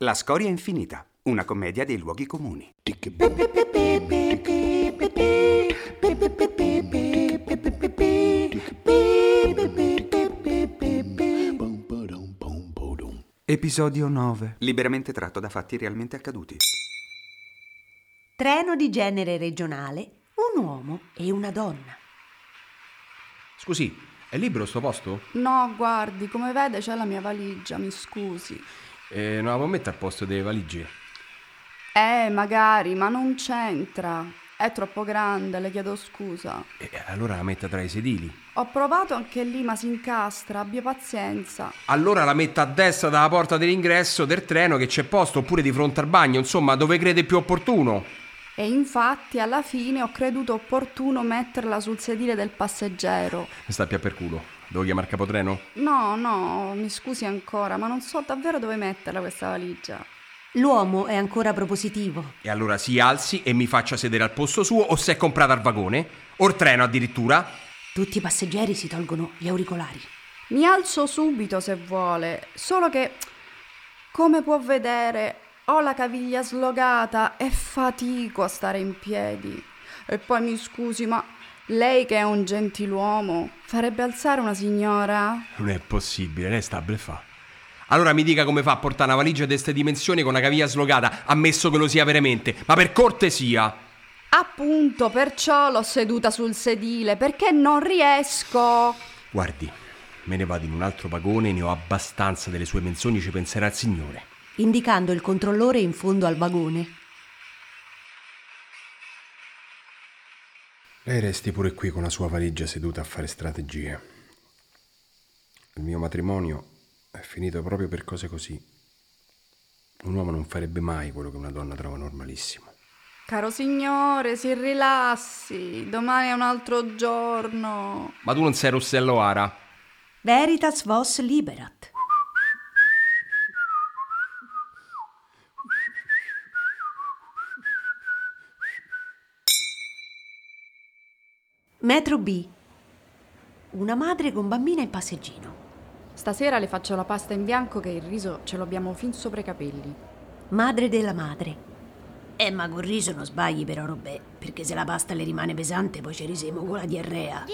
La storia infinita, una commedia dei luoghi comuni. Episodio 9. Liberamente tratto da fatti realmente accaduti. Treno di genere regionale, un uomo e una donna. Scusi, è libero sto posto? No, guardi, come vede c'è la mia valigia, mi scusi. Eh, non la può mettere al posto delle valigie? Eh, magari, ma non c'entra. È troppo grande, le chiedo scusa. Eh, allora la metta tra i sedili. Ho provato anche lì, ma si incastra, abbia pazienza. Allora la metta a destra dalla porta dell'ingresso del treno che c'è posto, oppure di fronte al bagno, insomma, dove crede più opportuno. E infatti alla fine ho creduto opportuno metterla sul sedile del passeggero. Mi sta più per culo. Devo chiamare il capotreno? No, no, mi scusi ancora, ma non so davvero dove metterla questa valigia. L'uomo è ancora propositivo. E allora si alzi e mi faccia sedere al posto suo o si è comprata al vagone? O il treno addirittura? Tutti i passeggeri si tolgono gli auricolari. Mi alzo subito se vuole, solo che, come può vedere, ho la caviglia slogata e fatico a stare in piedi. E poi mi scusi, ma lei che è un gentiluomo, farebbe alzare una signora? Non è possibile, lei sta a bleffa. Allora mi dica come fa a portare una valigia di queste dimensioni con una caviglia slogata, ammesso che lo sia veramente, ma per cortesia. Appunto, perciò l'ho seduta sul sedile, perché non riesco. Guardi, me ne vado in un altro vagone, ne ho abbastanza delle sue menzogne, ci penserà il signore. Indicando il controllore in fondo al vagone. Lei resti pure qui con la sua valigia seduta a fare strategie. Il mio matrimonio è finito proprio per cose così. Un uomo non farebbe mai quello che una donna trova normalissimo. Caro signore, si rilassi, domani è un altro giorno. Ma tu non sei Rossello Ara? Veritas vos liberat. Metro B. Una madre con bambina in passeggino. Stasera le faccio la pasta in bianco che il riso ce l'abbiamo fin sopra i capelli. Madre della madre. Eh, ma col riso non sbagli però, Robè, perché se la pasta le rimane pesante poi ci risemo con la diarrea.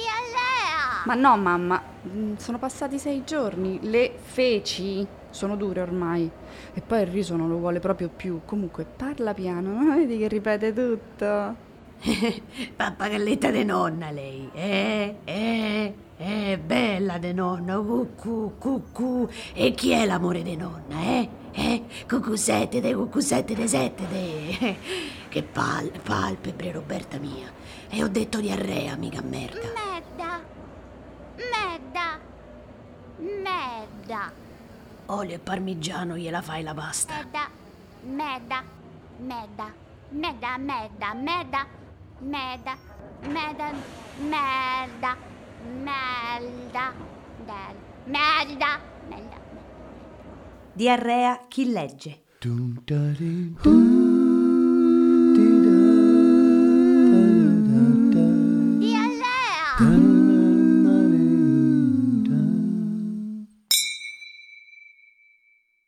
Ma no, mamma, mm, sono passati sei giorni. Le feci sono dure ormai. E poi il riso non lo vuole proprio più. Comunque, parla piano, non vedi che ripete tutto? Pappagalletta de nonna lei, eh, eh, eh, bella de nonna, cucù, cucù. E chi è l'amore de nonna, eh? Eh, cucusette de cucusette de sette de... Che pal, palpebre, Roberta mia. E ho detto diarrea, mica merda. Merda. Merda. Merda. Olio e parmigiano gliela fai la pasta. Merda. Merda. Merda. Merda, merda, merda. Merda. Merda. Merda. Merda. Merda. Merda. Merda. Diarrea chi legge. Diarrea.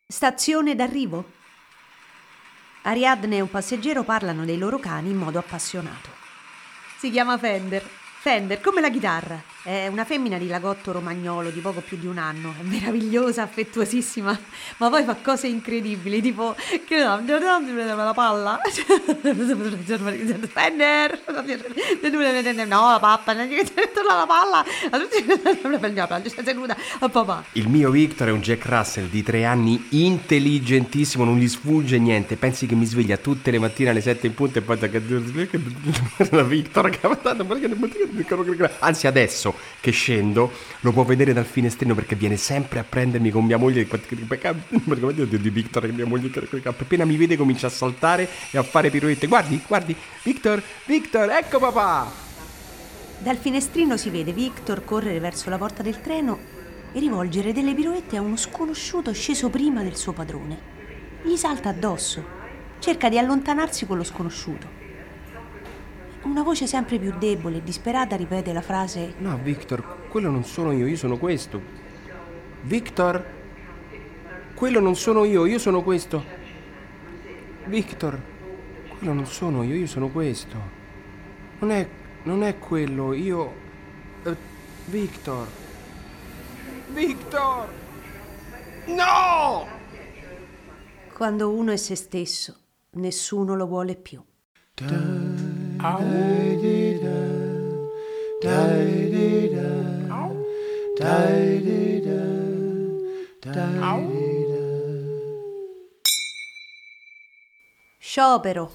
Stazione d'arrivo. Ariadne e un passeggero parlano dei loro cani in modo appassionato. Si chiama Fender. Fender, come la chitarra. È una femmina di lagotto romagnolo di poco più di un anno. È meravigliosa, affettuosissima, ma poi fa cose incredibili, tipo che la palla. Fender! No, la pappa, la palla. Papà. Il mio Victor è un Jack Russell di tre anni, intelligentissimo, non gli sfugge niente. Pensi che mi sveglia tutte le mattine alle sette in punto e poi... La Victor, anzi adesso che scendo lo può vedere dal finestrino perché viene sempre a prendermi con mia moglie praticamente di Victor che mia moglie appena mi vede comincia a saltare e a fare piruette guardi guardi Victor Victor ecco papà Dal finestrino si vede Victor correre verso la porta del treno e rivolgere delle piroette a uno sconosciuto sceso prima del suo padrone. Gli salta addosso, cerca di allontanarsi con lo sconosciuto. Una voce sempre più debole e disperata ripete la frase no Victor quello non sono io io sono questo Victor quello non sono io io sono questo Victor, quello non sono io, io sono questo. Non è, non è quello, io... eh, Victor. Victor! No! Quando uno è se stesso, nessuno lo vuole più. Sciopero.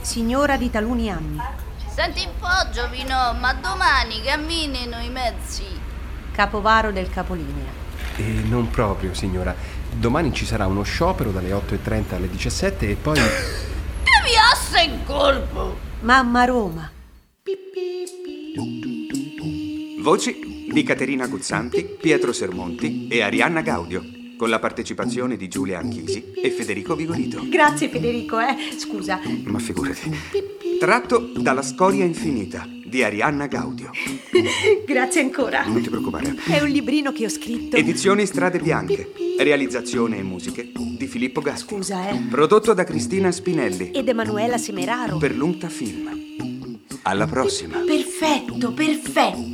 Signora di taluni anni. Senti un po', Giovino, ma domani camminino i mezzi. Capovaro del capolinea. E non proprio, signora. Domani ci sarà uno sciopero dalle 8.30 alle 17 e poi... Che vi ossa in colpo! Mamma Roma. Voci di Caterina Guzzanti, Pietro Sermonti e Arianna Gaudio, con la partecipazione di Giulia Anchisi e Federico Vigorito. Grazie Federico, eh. Scusa. Ma figurati. Tratto dalla Storia Infinita di Arianna Gaudio. Grazie ancora. Non ti preoccupare. È un librino che ho scritto. Edizioni Strade Bianche. Realizzazione e musiche di Filippo Gatti. Scusa, eh. Prodotto da Cristina Spinelli Ed Emanuela Semeraro. per l'Unta Film. Alla prossima. Perfetto, perfetto.